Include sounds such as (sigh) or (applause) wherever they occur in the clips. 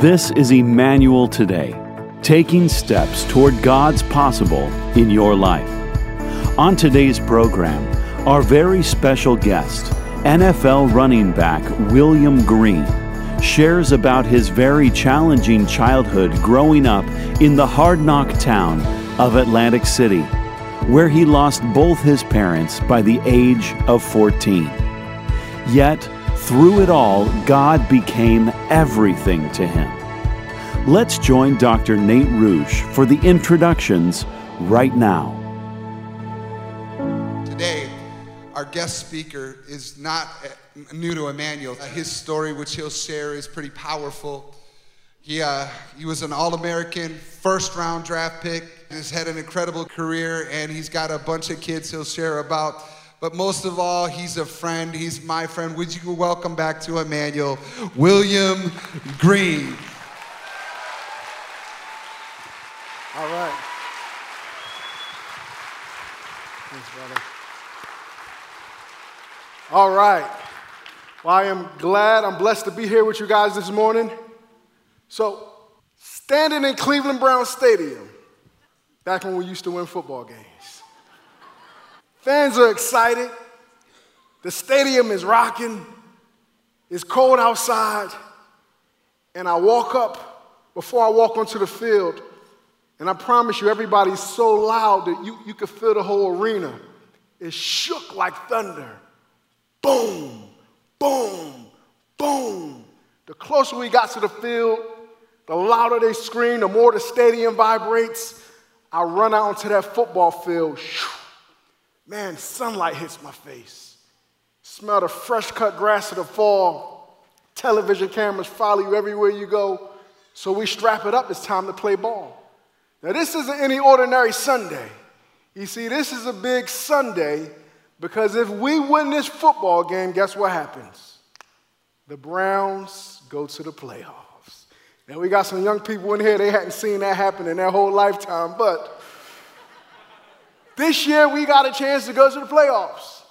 This is Emmanuel Today, taking steps toward God's possible in your life. On today's program, our very special guest, NFL running back William Green, shares about his very challenging childhood growing up in the hard knock town of Atlantic City, where he lost both his parents by the age of 14. Yet, through it all, God became everything to him. Let's join Dr. Nate Rouge for the introductions right now. Today, our guest speaker is not uh, new to Emmanuel. Uh, His story, which he'll share, is pretty powerful. He, uh, he was an All American, first round draft pick. He's had an incredible career, and he's got a bunch of kids he'll share about. But most of all, he's a friend. He's my friend. Would you welcome back to Emmanuel, William Green? All right. Thanks, brother. All right. Well, I am glad, I'm blessed to be here with you guys this morning. So, standing in Cleveland Brown Stadium, back when we used to win football games. Fans are excited. The stadium is rocking. It's cold outside. And I walk up, before I walk onto the field, and I promise you, everybody's so loud that you, you could feel the whole arena. It shook like thunder. Boom, boom, boom. The closer we got to the field, the louder they scream, the more the stadium vibrates. I run out onto that football field. Man, sunlight hits my face. Smell the fresh cut grass of the fall. Television cameras follow you everywhere you go. So we strap it up. It's time to play ball. Now, this isn't any ordinary Sunday. You see, this is a big Sunday because if we win this football game, guess what happens? The Browns go to the playoffs. Now, we got some young people in here, they hadn't seen that happen in their whole lifetime, but this year we got a chance to go to the playoffs.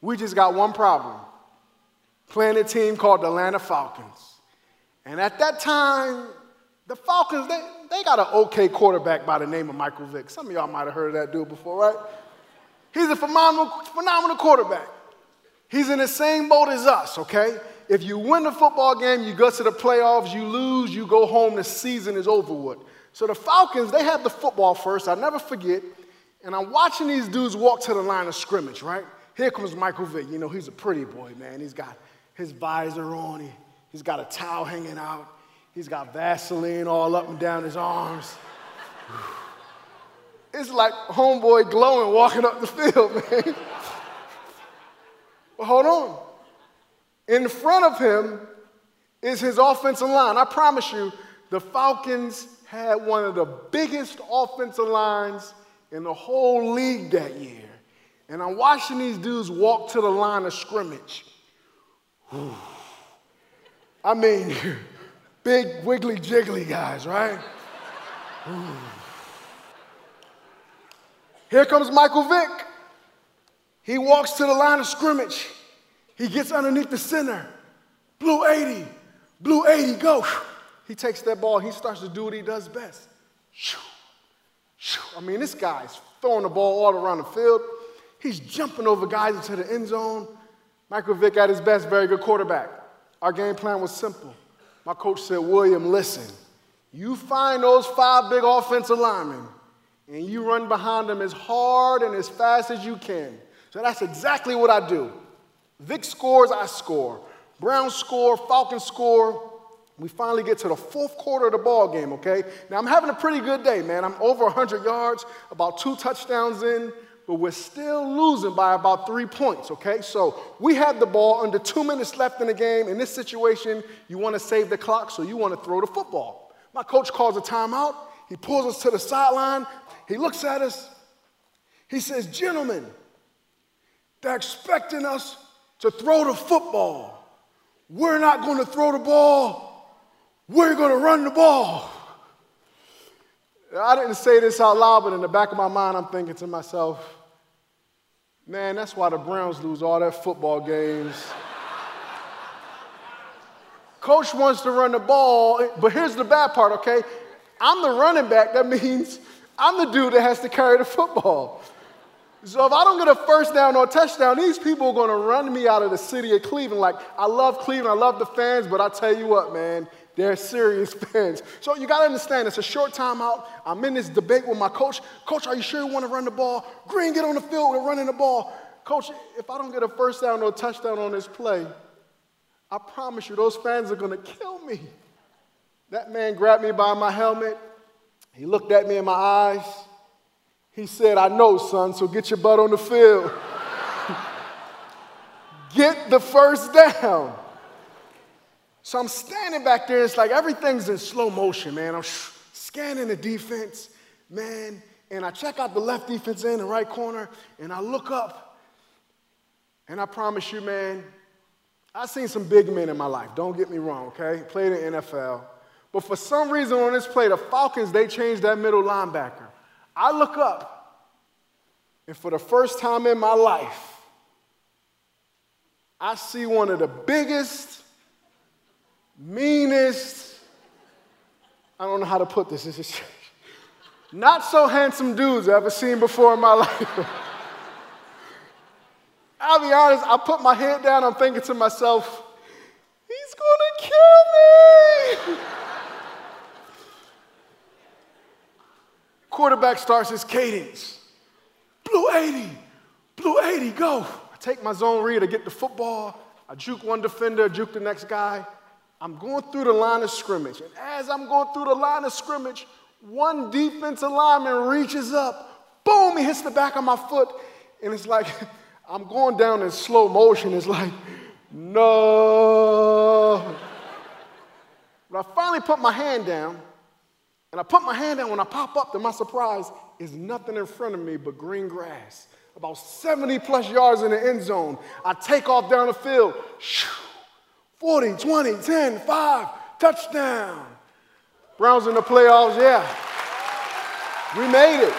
We just got one problem playing a team called the Atlanta Falcons. And at that time, the Falcons, they, they got an okay quarterback by the name of Michael Vick. Some of y'all might have heard of that dude before, right? He's a phenomenal, phenomenal quarterback. He's in the same boat as us, okay? If you win the football game, you go to the playoffs, you lose, you go home, the season is over with. So the Falcons, they had the football first, I'll never forget. And I'm watching these dudes walk to the line of scrimmage, right? Here comes Michael Vick. You know, he's a pretty boy, man. He's got his visor on, he, he's got a towel hanging out. He's got Vaseline all up and down his arms. (sighs) It's like homeboy glowing walking up the field, (laughs) man. but hold on. In front of him is his offensive line. I promise you, the Falcons had one of the biggest offensive lines in the whole league that year. And I'm watching these dudes walk to the line of scrimmage. I mean, (laughs) big wiggly jiggly guys, right? Here comes Michael Vick. He walks to the line of scrimmage. He gets underneath the center. Blue 80, blue 80, go. He takes that ball, he starts to do what he does best. I mean, this guy's throwing the ball all around the field. He's jumping over guys into the end zone. Michael Vick at his best, very good quarterback. Our game plan was simple. My coach said, William, listen, you find those five big offensive linemen and you run behind them as hard and as fast as you can. So that's exactly what I do. Vick scores, I score. Brown score, Falcons score. We finally get to the fourth quarter of the ball game, okay? Now I'm having a pretty good day, man. I'm over 100 yards, about two touchdowns in, but we're still losing by about three points, okay? So we have the ball under two minutes left in the game. In this situation, you want to save the clock, so you want to throw the football. My coach calls a timeout. He pulls us to the sideline. He looks at us. He says, Gentlemen, they're expecting us to throw the football. We're not going to throw the ball. We're going to run the ball. I didn't say this out loud, but in the back of my mind, I'm thinking to myself, man, that's why the Browns lose all their football games. Coach wants to run the ball, but here's the bad part, okay? I'm the running back. That means I'm the dude that has to carry the football. So if I don't get a first down or a touchdown, these people are going to run me out of the city of Cleveland. Like, I love Cleveland, I love the fans, but I tell you what, man, they're serious (laughs) fans. So you got to understand, it's a short timeout. I'm in this debate with my coach. Coach, are you sure you want to run the ball? Green, get on the field. We're running the ball. Coach, if I don't get a first down or a touchdown on this play, I promise you, those fans are going to kill me. That man grabbed me by my helmet. He looked at me in my eyes. He said, I know, son, so get your butt on the field. (laughs) get the first down. So I'm standing back there. It's like everything's in slow motion, man. I'm scanning the defense, man. And I check out the left defense end, the right corner, and I look up. And I promise you, man, I've seen some big men in my life. Don't get me wrong, okay? Played in NFL. But for some reason on this play, the Falcons, they changed that middle linebacker. I look up, and for the first time in my life, I see one of the biggest, meanest, I don't know how to put this, this is (laughs) not so handsome dudes I've ever seen before in my (laughs) life. I'll be honest, I put my head down, I'm thinking to myself, he's gonna kill me. (laughs) Quarterback starts his cadence. Blue 80, blue 80, go. I take my zone read, I get the football, I juke one defender, juke the next guy. I'm going through the line of scrimmage. And as I'm going through the line of scrimmage, one defensive lineman reaches up, boom, he hits the back of my foot. And it's like, (laughs) I'm going down in slow motion. It's like, no. But I finally put my hand down, and I put my hand down. When I pop up, to my surprise, is nothing in front of me but green grass. About 70 plus yards in the end zone. I take off down the field. 40, 20, 10, 5, touchdown. Browns in the playoffs, yeah. We made it.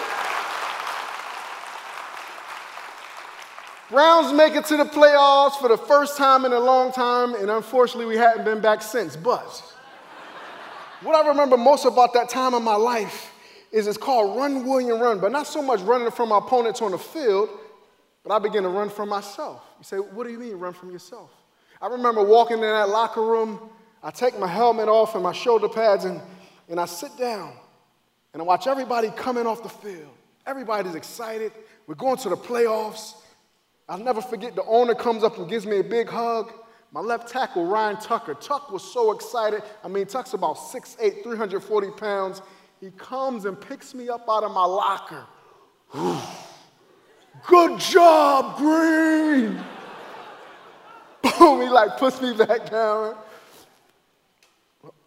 Browns make it to the playoffs for the first time in a long time, and unfortunately, we hadn't been back since. But what I remember most about that time in my life is it's called Run, William, Run, but not so much running from my opponents on the field, but I began to run from myself. You say, What do you mean, run from yourself? I remember walking in that locker room, I take my helmet off and my shoulder pads, and, and I sit down and I watch everybody coming off the field. Everybody's excited. We're going to the playoffs. I'll never forget the owner comes up and gives me a big hug. My left tackle, Ryan Tucker. Tuck was so excited. I mean, Tuck's about 6'8, 340 pounds. He comes and picks me up out of my locker. (sighs) Good job, Green. (laughs) Boom, he like puts me back down.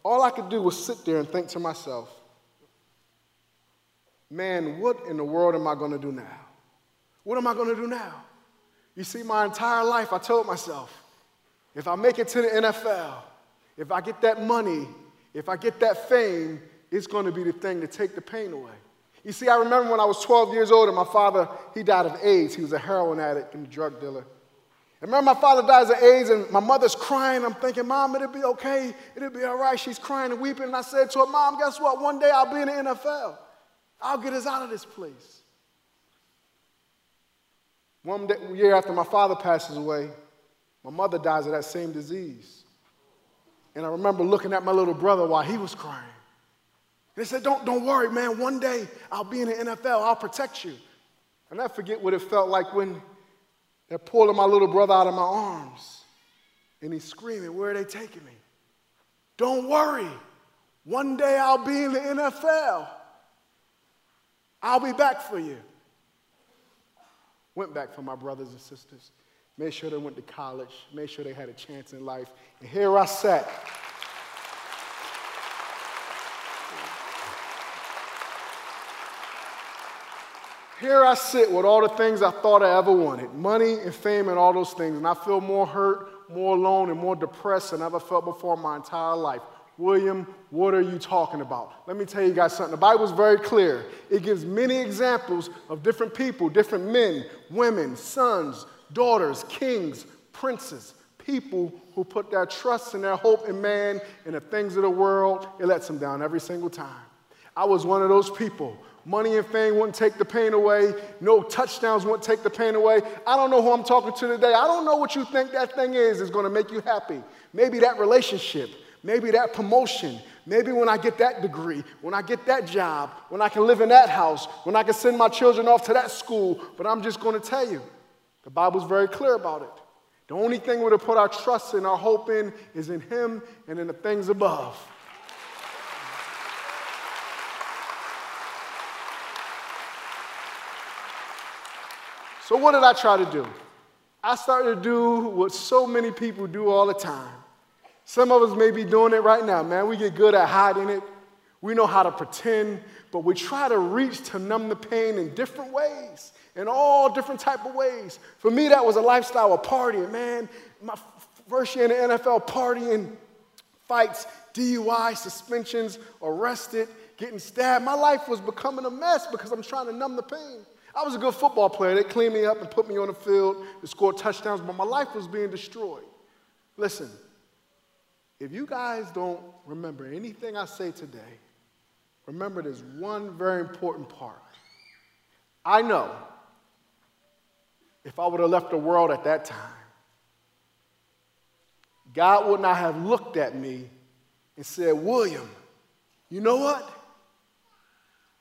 All I could do was sit there and think to myself, man, what in the world am I going to do now? What am I going to do now? You see, my entire life, I told myself, if I make it to the NFL, if I get that money, if I get that fame, it's going to be the thing to take the pain away. You see, I remember when I was 12 years old and my father, he died of AIDS. He was a heroin addict and a drug dealer. Remember my father dies of AIDS and my mother's crying. I'm thinking, Mom, it'll be okay. It'll be all right. She's crying and weeping. And I said to her, Mom, guess what? One day I'll be in the NFL. I'll get us out of this place. One day, year after my father passes away, my mother dies of that same disease. And I remember looking at my little brother while he was crying. They said, don't, don't worry, man. One day I'll be in the NFL. I'll protect you. And I forget what it felt like when they're pulling my little brother out of my arms. And he's screaming, Where are they taking me? Don't worry. One day I'll be in the NFL. I'll be back for you. Went back for my brothers and sisters, made sure they went to college, made sure they had a chance in life. And here I sat. Here I sit with all the things I thought I ever wanted money and fame and all those things. And I feel more hurt, more alone, and more depressed than I ever felt before in my entire life. William, what are you talking about? Let me tell you guys something. The Bible is very clear. It gives many examples of different people, different men, women, sons, daughters, kings, princes, people who put their trust and their hope in man and the things of the world, it lets them down every single time. I was one of those people. Money and fame wouldn't take the pain away. No touchdowns wouldn't take the pain away. I don't know who I'm talking to today. I don't know what you think that thing is is going to make you happy. Maybe that relationship, maybe that promotion, maybe when I get that degree, when I get that job, when I can live in that house, when I can send my children off to that school. But I'm just going to tell you, the Bible's very clear about it. The only thing we're to put our trust and our hope in is in Him and in the things above. So, what did I try to do? I started to do what so many people do all the time. Some of us may be doing it right now, man. We get good at hiding it. We know how to pretend, but we try to reach to numb the pain in different ways, in all different type of ways. For me, that was a lifestyle of partying, man. My first year in the NFL, partying, fights, DUI, suspensions, arrested, getting stabbed. My life was becoming a mess because I'm trying to numb the pain. I was a good football player. They cleaned me up and put me on the field to scored touchdowns, but my life was being destroyed. Listen, if you guys don't remember anything I say today, remember there's one very important part. I know if I would have left the world at that time, God would not have looked at me and said, William, you know what?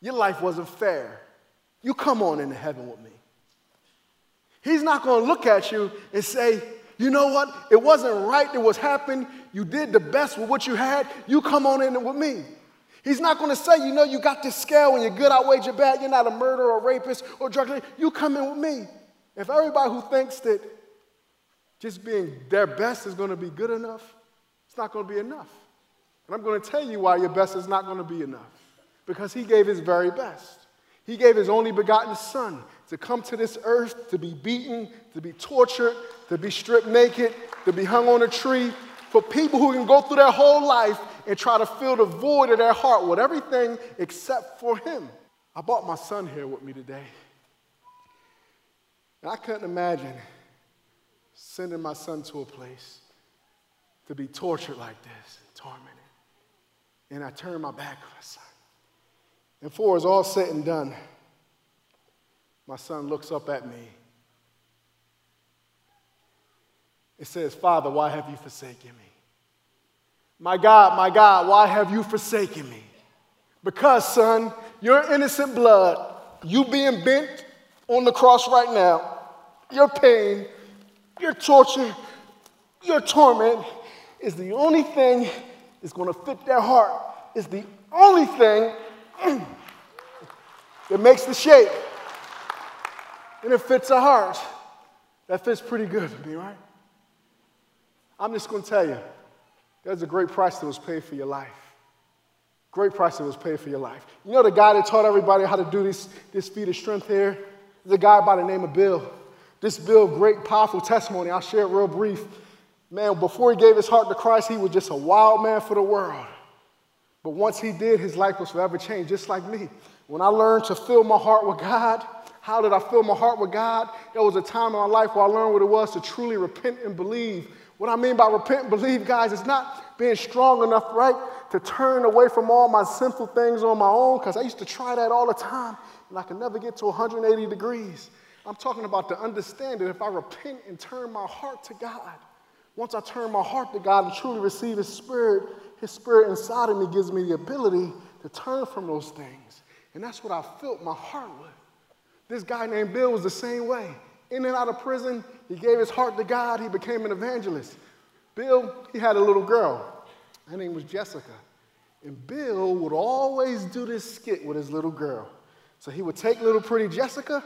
Your life wasn't fair. You come on into heaven with me. He's not going to look at you and say, you know what? It wasn't right that was happened. You did the best with what you had. You come on in with me. He's not going to say, you know, you got this scale when you're good outweighs your bad. You're not a murderer or rapist or drug dealer. You come in with me. If everybody who thinks that just being their best is going to be good enough, it's not going to be enough. And I'm going to tell you why your best is not going to be enough. Because he gave his very best. He gave his only begotten Son to come to this earth, to be beaten, to be tortured, to be stripped naked, to be hung on a tree, for people who can go through their whole life and try to fill the void of their heart with everything except for Him. I brought my son here with me today. And I couldn't imagine sending my son to a place to be tortured like this, tormented. And I turned my back on my son. And before it's all said and done, my son looks up at me. It says, Father, why have you forsaken me? My God, my God, why have you forsaken me? Because, son, your innocent blood, you being bent on the cross right now, your pain, your torture, your torment is the only thing that's going to fit their heart, is the only thing that makes the shape. And it fits a heart. That fits pretty good to me, right? I'm just going to tell you there's a great price that was paid for your life. Great price that was paid for your life. You know the guy that taught everybody how to do this, this feat of strength here? There's a guy by the name of Bill. This Bill, great, powerful testimony. I'll share it real brief. Man, before he gave his heart to Christ, he was just a wild man for the world. But once he did, his life was forever changed, just like me. When I learned to fill my heart with God, how did I fill my heart with God? There was a time in my life where I learned what it was to truly repent and believe. What I mean by repent and believe, guys, is not being strong enough, right, to turn away from all my sinful things on my own, because I used to try that all the time, and I could never get to 180 degrees. I'm talking about to understand that if I repent and turn my heart to God, once I turn my heart to God and truly receive His Spirit, his spirit inside of me gives me the ability to turn from those things. And that's what I filled my heart with. This guy named Bill was the same way. In and out of prison, he gave his heart to God. He became an evangelist. Bill, he had a little girl. Her name was Jessica. And Bill would always do this skit with his little girl. So he would take little pretty Jessica,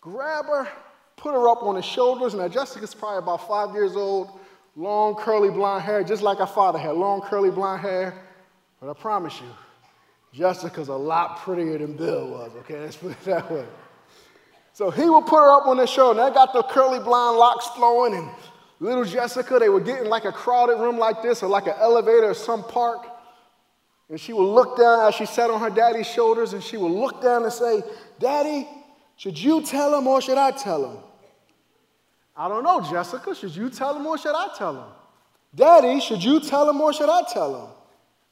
grab her, put her up on his shoulders. Now, Jessica's probably about five years old long curly blonde hair, just like our father had long curly blonde hair. But I promise you, Jessica's a lot prettier than Bill was, okay? (laughs) Let's put it that way. So he would put her up on the show, and I got the curly blonde locks flowing, and little Jessica, they were getting like a crowded room like this, or like an elevator or some park. And she would look down as she sat on her daddy's shoulders, and she would look down and say, Daddy, should you tell him or should I tell him? I don't know, Jessica. Should you tell him or should I tell him? Daddy, should you tell him or should I tell him?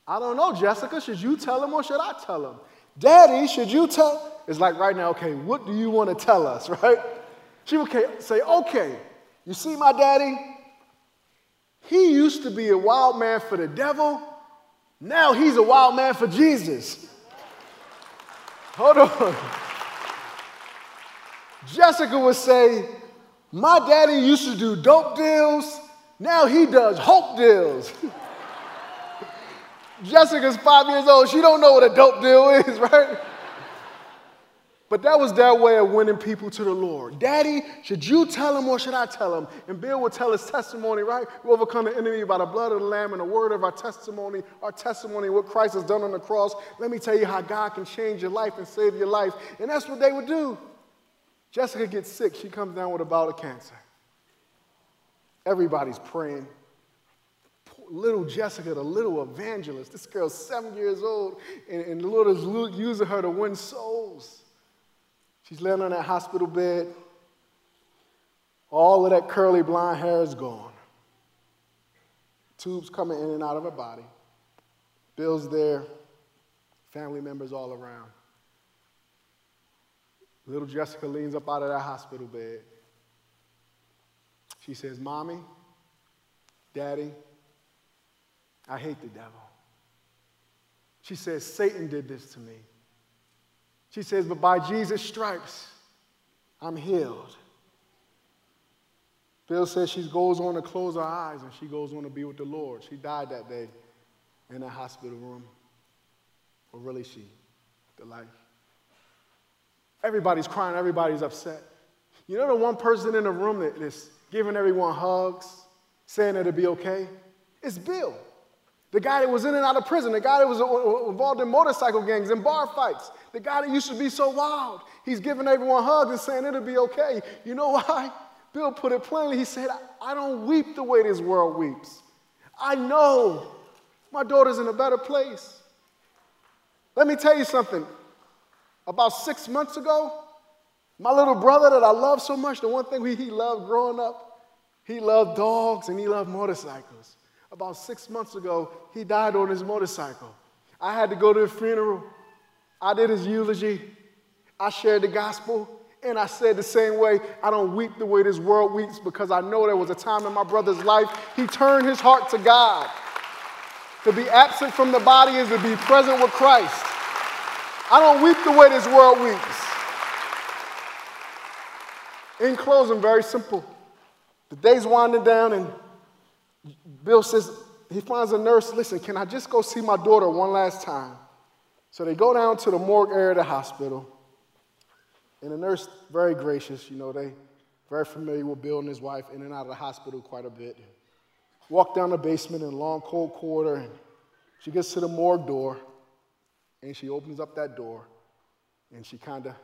I don't know, Jessica. Should you tell him or should I tell him? Daddy, should you tell? It's like right now, okay, what do you want to tell us, (laughs) right? She would say, okay, you see my daddy? He used to be a wild man for the devil. Now he's a wild man for Jesus. Hold on. Jessica would say, My daddy used to do dope deals. Now he does hope deals. (laughs) Jessica's five years old. She don't know what a dope deal (laughs) is, right? But that was their way of winning people to the Lord. Daddy, should you tell him or should I tell him? And Bill will tell his testimony, right? We overcome the enemy by the blood of the Lamb and the word of our testimony, our testimony, what Christ has done on the cross. Let me tell you how God can change your life and save your life. And that's what they would do. Jessica gets sick. She comes down with a bout of cancer. Everybody's praying. Poor little Jessica, the little evangelist. This girl's seven years old, and, and the Lord is using her to win souls. She's laying on that hospital bed. All of that curly blonde hair is gone. Tubes coming in and out of her body. Bill's there, family members all around. Little Jessica leans up out of that hospital bed. She says, Mommy, Daddy, I hate the devil. She says, Satan did this to me. She says, But by Jesus' stripes, I'm healed. Bill says she goes on to close her eyes and she goes on to be with the Lord. She died that day in a hospital room. Or really, she, the life. Everybody's crying, everybody's upset. You know the one person in the room that is giving everyone hugs, saying it'll be okay? It's Bill. The guy that was in and out of prison, the guy that was uh, uh, uh, involved in motorcycle gangs and bar fights, the guy that used to be so wild. He's giving everyone hugs and saying it'll be okay. You know why? (laughs) Bill put it plainly. He said, I don't weep the way this world weeps. I know my daughter's in a better place. Let me tell you something. About six months ago, my little brother that I love so much, the one thing he loved growing up, he loved dogs and he loved motorcycles. About six months ago, he died on his motorcycle. I had to go to the funeral. I did his eulogy. I shared the gospel. And I said the same way, I don't weep the way this world weeps because I know there was a time in my brother's life he turned his heart to God. To be absent from the body is to be present with Christ. I don't weep the way this world weeps. In closing, very simple. The day's winding down, and Bill says, he finds a nurse. Listen, can I just go see my daughter one last time? So they go down to the morgue area of the hospital. And the nurse, very gracious, you know, they very familiar with Bill and his wife in and out of the hospital quite a bit. Walk down the basement in a long, cold corridor, and she gets to the morgue door, and she opens up that door, and she kind of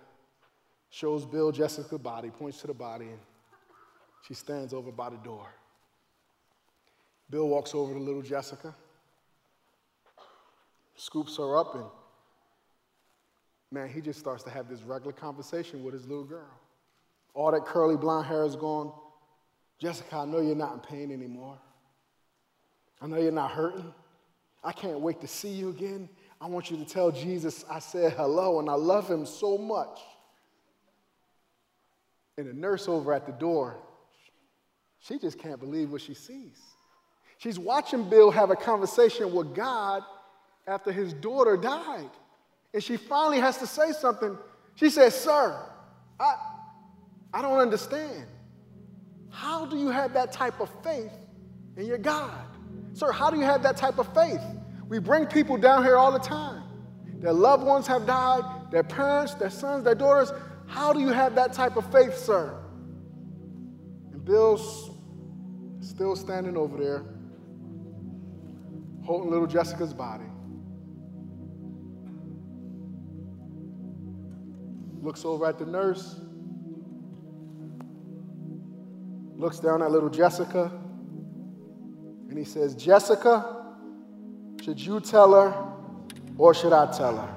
shows Bill Jessica's body, points to the body, and she stands over by the door. Bill walks over to little Jessica, scoops her up, and man, he just starts to have this regular conversation with his little girl. All that curly blonde hair is gone. Jessica, I know you're not in pain anymore. I know you're not hurting. I can't wait to see you again. I want you to tell Jesus I said hello and I love him so much. And the nurse over at the door, she just can't believe what she sees. She's watching Bill have a conversation with God after his daughter died. And she finally has to say something. She says, Sir, I, I don't understand. How do you have that type of faith in your God? Sir, how do you have that type of faith? We bring people down here all the time. Their loved ones have died, their parents, their sons, their daughters. How do you have that type of faith, sir? And Bill's still standing over there, holding little Jessica's body. looks over at the nurse, looks down at little Jessica, and he says, Jessica, should you tell her or should I tell her?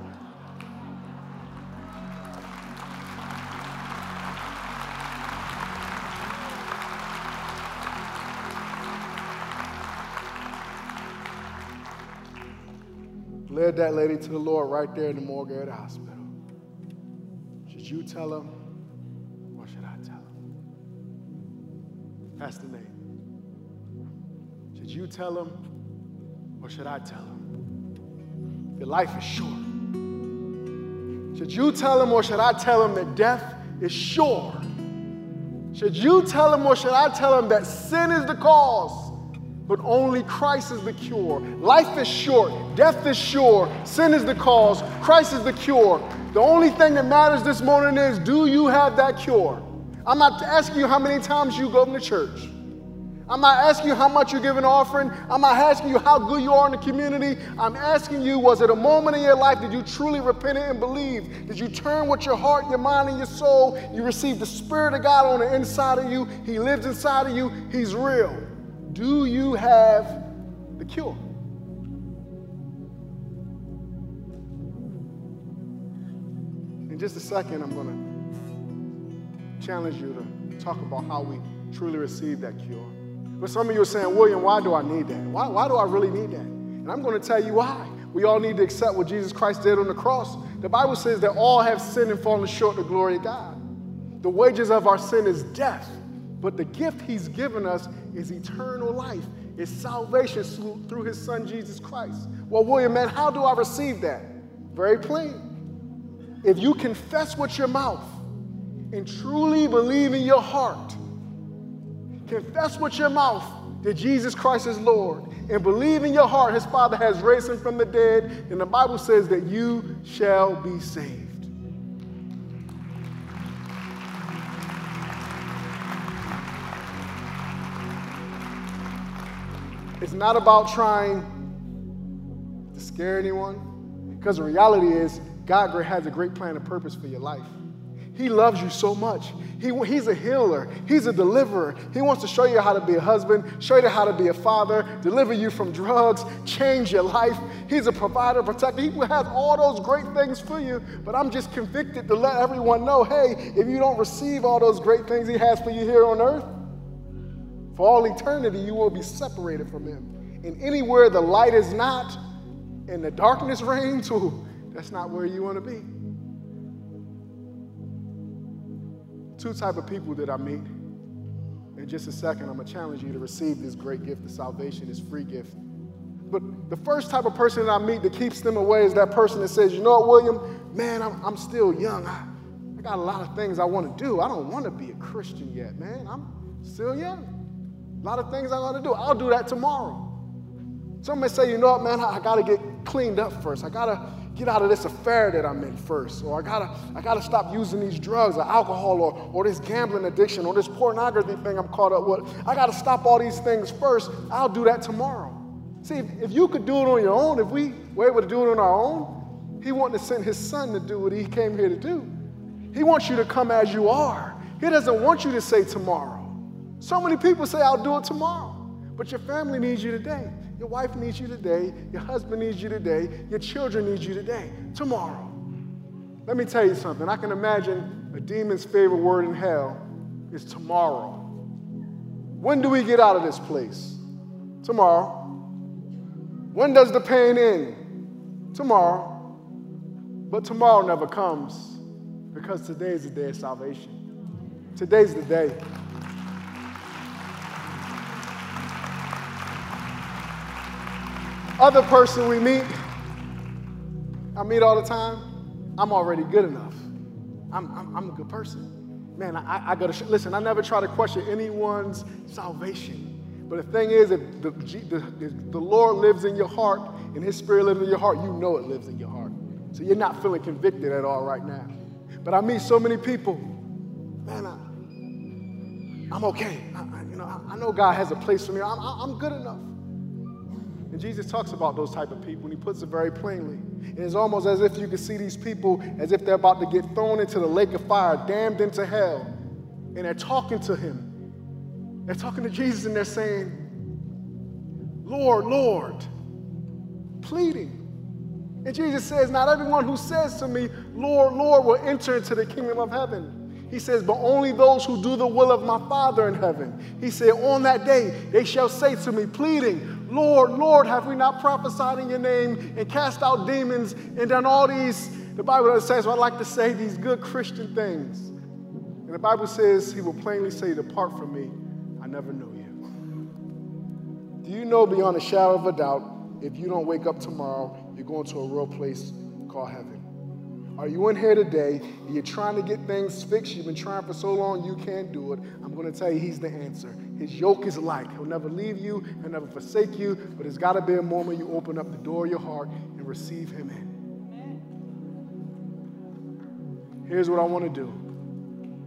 Led that lady to the Lord right there in the morgue at the hospital. Should you tell him or should I tell him? That's the name. Should you tell him or should I tell him? Your life is short. Should you tell him or should I tell him that death is sure? Should you tell him or should I tell him that sin is the cause, but only Christ is the cure? Life is short, death is sure, sin is the cause, Christ is the cure. The only thing that matters this morning is do you have that cure? I'm not asking you how many times you go to church. I'm not asking you how much you give an offering. I'm not asking you how good you are in the community. I'm asking you, was it a moment in your life did you truly repent and believe? Did you turn with your heart, your mind, and your soul? You received the Spirit of God on the inside of you. He lives inside of you. He's real. Do you have the cure? In just a second, I'm going to challenge you to talk about how we truly receive that cure. But some of you are saying, William, why do I need that? Why, why do I really need that? And I'm going to tell you why. We all need to accept what Jesus Christ did on the cross. The Bible says that all have sinned and fallen short of the glory of God. The wages of our sin is death, but the gift He's given us is eternal life, is salvation through His Son Jesus Christ. Well, William, man, how do I receive that? Very plain. If you confess with your mouth and truly believe in your heart confess with your mouth that Jesus Christ is Lord, and believe in your heart his Father has raised him from the dead, and the Bible says that you shall be saved. It's not about trying to scare anyone, because the reality is, God has a great plan and purpose for your life. He loves you so much. He, he's a healer, He's a deliverer. He wants to show you how to be a husband, show you how to be a father, deliver you from drugs, change your life. He's a provider, protector. He has all those great things for you, but I'm just convicted to let everyone know hey, if you don't receive all those great things He has for you here on earth, for all eternity, you will be separated from Him. And anywhere the light is not and the darkness (laughs) reigns, that's not where you want to be. Two type of people that I meet. In just a second, I'm going to challenge you to receive this great gift of salvation, this free gift. But the first type of person that I meet that keeps them away is that person that says, you know what, William, man, I'm, I'm still young. I, I got a lot of things I want to do. I don't want to be a Christian yet, man. I'm still young. A lot of things I want to do. I'll do that tomorrow. Some may say, you know what, man, I, I got to get cleaned up first. I got to get out of this affair that I'm in first, or I gotta, I gotta stop using these drugs or alcohol or, or this gambling addiction or this pornography thing I'm caught up with. I gotta stop all these things first. I'll do that tomorrow. See, if, if you could do it on your own, if we were able to do it on our own, He wouldn't have sent His Son to do what He came here to do. He wants you to come as you are. He doesn't want you to say tomorrow. So many people say, I'll do it tomorrow, but your family needs you today. Your wife needs you today. Your husband needs you today. Your children need you today. Tomorrow. Let me tell you something. I can imagine a demon's favorite word in hell is tomorrow. When do we get out of this place? Tomorrow. When does the pain end? Tomorrow. But tomorrow never comes because today is the day of salvation. Today's the day. Other person we meet, I meet all the time, I'm already good enough. I'm, I'm, I'm a good person. Man, I, I gotta, listen, I never try to question anyone's salvation. But the thing is, if the, the, the Lord lives in your heart and His Spirit lives in your heart, you know it lives in your heart. So you're not feeling convicted at all right now. But I meet so many people, man, I, am okay. I, I, you know, I, I, know God has a place for me. I'm, I'm good enough. And Jesus talks about those type of people, and he puts it very plainly. It's almost as if you can see these people as if they're about to get thrown into the lake of fire, damned into hell. And they're talking to him. They're talking to Jesus and they're saying, Lord, Lord, pleading. And Jesus says, Not everyone who says to me, Lord, Lord, will enter into the kingdom of heaven. He says, But only those who do the will of my Father in heaven. He said, On that day, they shall say to me, pleading, Lord, Lord, have we not prophesied in your name and cast out demons and done all these, the Bible says, well, I like to say these good Christian things. And the Bible says, He will plainly say, Depart from me, I never knew you. Do you know beyond a shadow of a doubt, if you don't wake up tomorrow, you're going to a real place called heaven? Are you in here today? You're trying to get things fixed. You've been trying for so long you can't do it. I'm going to tell you, He's the answer. His yoke is light. He'll never leave you, He'll never forsake you. But there's got to be a moment you open up the door of your heart and receive Him in. Here's what I want to do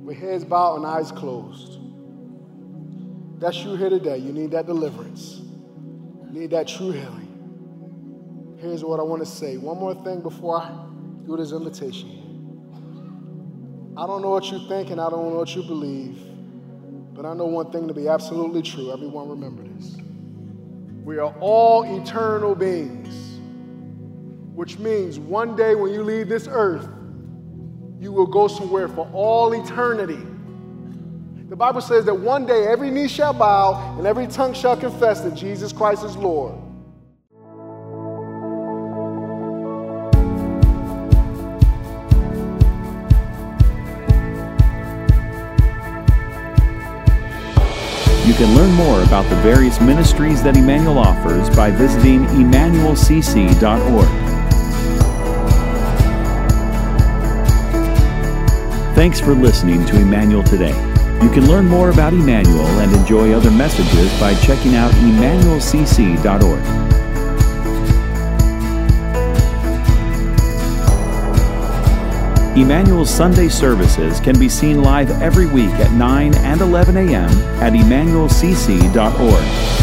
with heads bowed and eyes closed. That's you here today. You need that deliverance, you need that true healing. Here's what I want to say. One more thing before I do this invitation. I don't know what you think and I don't know what you believe, but I know one thing to be absolutely true. Everyone remember this. We are all eternal beings, which means one day when you leave this earth, you will go somewhere for all eternity. The Bible says that one day every knee shall bow and every tongue shall confess that Jesus Christ is Lord. You can learn more about the various ministries that Emmanuel offers by visiting emmanuelcc.org. Thanks for listening to Emmanuel Today. You can learn more about Emmanuel and enjoy other messages by checking out emmanuelcc.org. Emmanuel's Sunday services can be seen live every week at 9 and 11 a.m. at emmanuelcc.org.